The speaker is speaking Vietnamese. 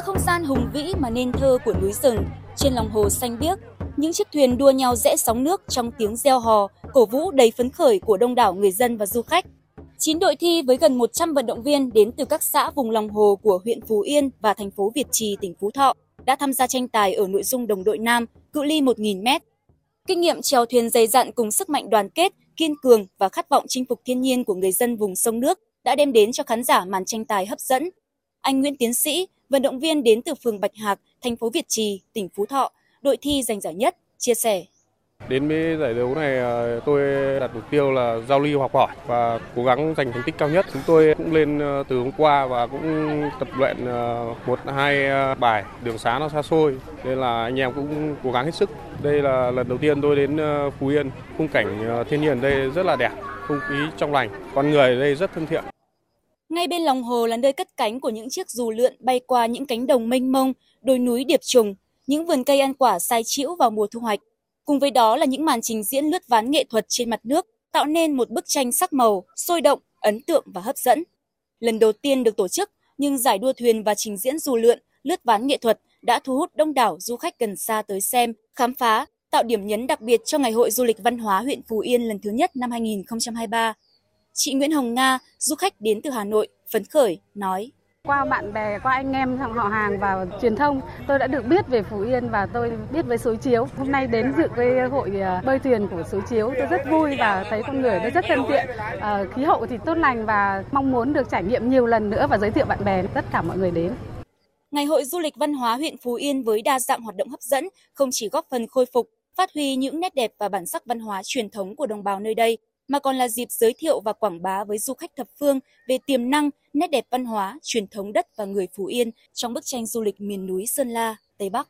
không gian hùng vĩ mà nên thơ của núi rừng, trên lòng hồ xanh biếc, những chiếc thuyền đua nhau rẽ sóng nước trong tiếng reo hò, cổ vũ đầy phấn khởi của đông đảo người dân và du khách. 9 đội thi với gần 100 vận động viên đến từ các xã vùng lòng hồ của huyện Phú Yên và thành phố Việt Trì, tỉnh Phú Thọ đã tham gia tranh tài ở nội dung đồng đội nam, cự ly 1.000 m. Kinh nghiệm chèo thuyền dày dặn cùng sức mạnh đoàn kết, kiên cường và khát vọng chinh phục thiên nhiên của người dân vùng sông nước đã đem đến cho khán giả màn tranh tài hấp dẫn. Anh Nguyễn Tiến Sĩ, vận động viên đến từ phường Bạch Hạc, thành phố Việt Trì, tỉnh Phú Thọ, đội thi giành giải nhất, chia sẻ. Đến với giải đấu này à, tôi đặt mục tiêu là giao lưu học hỏi và cố gắng giành thành tích cao nhất. Chúng tôi cũng lên à, từ hôm qua và cũng tập luyện à, một hai bài đường xá nó xa xôi nên là anh em cũng cố gắng hết sức. Đây là lần đầu tiên tôi đến Phú Yên, khung cảnh thiên nhiên đây rất là đẹp, không khí trong lành, con người ở đây rất thân thiện. Ngay bên lòng hồ là nơi cất cánh của những chiếc dù lượn bay qua những cánh đồng mênh mông, đồi núi điệp trùng, những vườn cây ăn quả sai chĩu vào mùa thu hoạch. Cùng với đó là những màn trình diễn lướt ván nghệ thuật trên mặt nước, tạo nên một bức tranh sắc màu, sôi động, ấn tượng và hấp dẫn. Lần đầu tiên được tổ chức, nhưng giải đua thuyền và trình diễn dù lượn, lướt ván nghệ thuật đã thu hút đông đảo du khách gần xa tới xem, khám phá, tạo điểm nhấn đặc biệt cho Ngày hội Du lịch Văn hóa huyện Phú Yên lần thứ nhất năm 2023. Chị Nguyễn Hồng Nga, du khách đến từ Hà Nội, phấn khởi, nói qua bạn bè, qua anh em họ hàng và truyền thông, tôi đã được biết về Phú Yên và tôi biết về suối chiếu. Hôm nay đến dự cái hội à, bơi thuyền của suối chiếu, tôi rất vui và thấy con người nó rất thân thiện. À, khí hậu thì tốt lành và mong muốn được trải nghiệm nhiều lần nữa và giới thiệu bạn bè tất cả mọi người đến. Ngày hội du lịch văn hóa huyện Phú Yên với đa dạng hoạt động hấp dẫn không chỉ góp phần khôi phục, phát huy những nét đẹp và bản sắc văn hóa truyền thống của đồng bào nơi đây, mà còn là dịp giới thiệu và quảng bá với du khách thập phương về tiềm năng, nét đẹp văn hóa, truyền thống đất và người Phú Yên trong bức tranh du lịch miền núi Sơn La, Tây Bắc.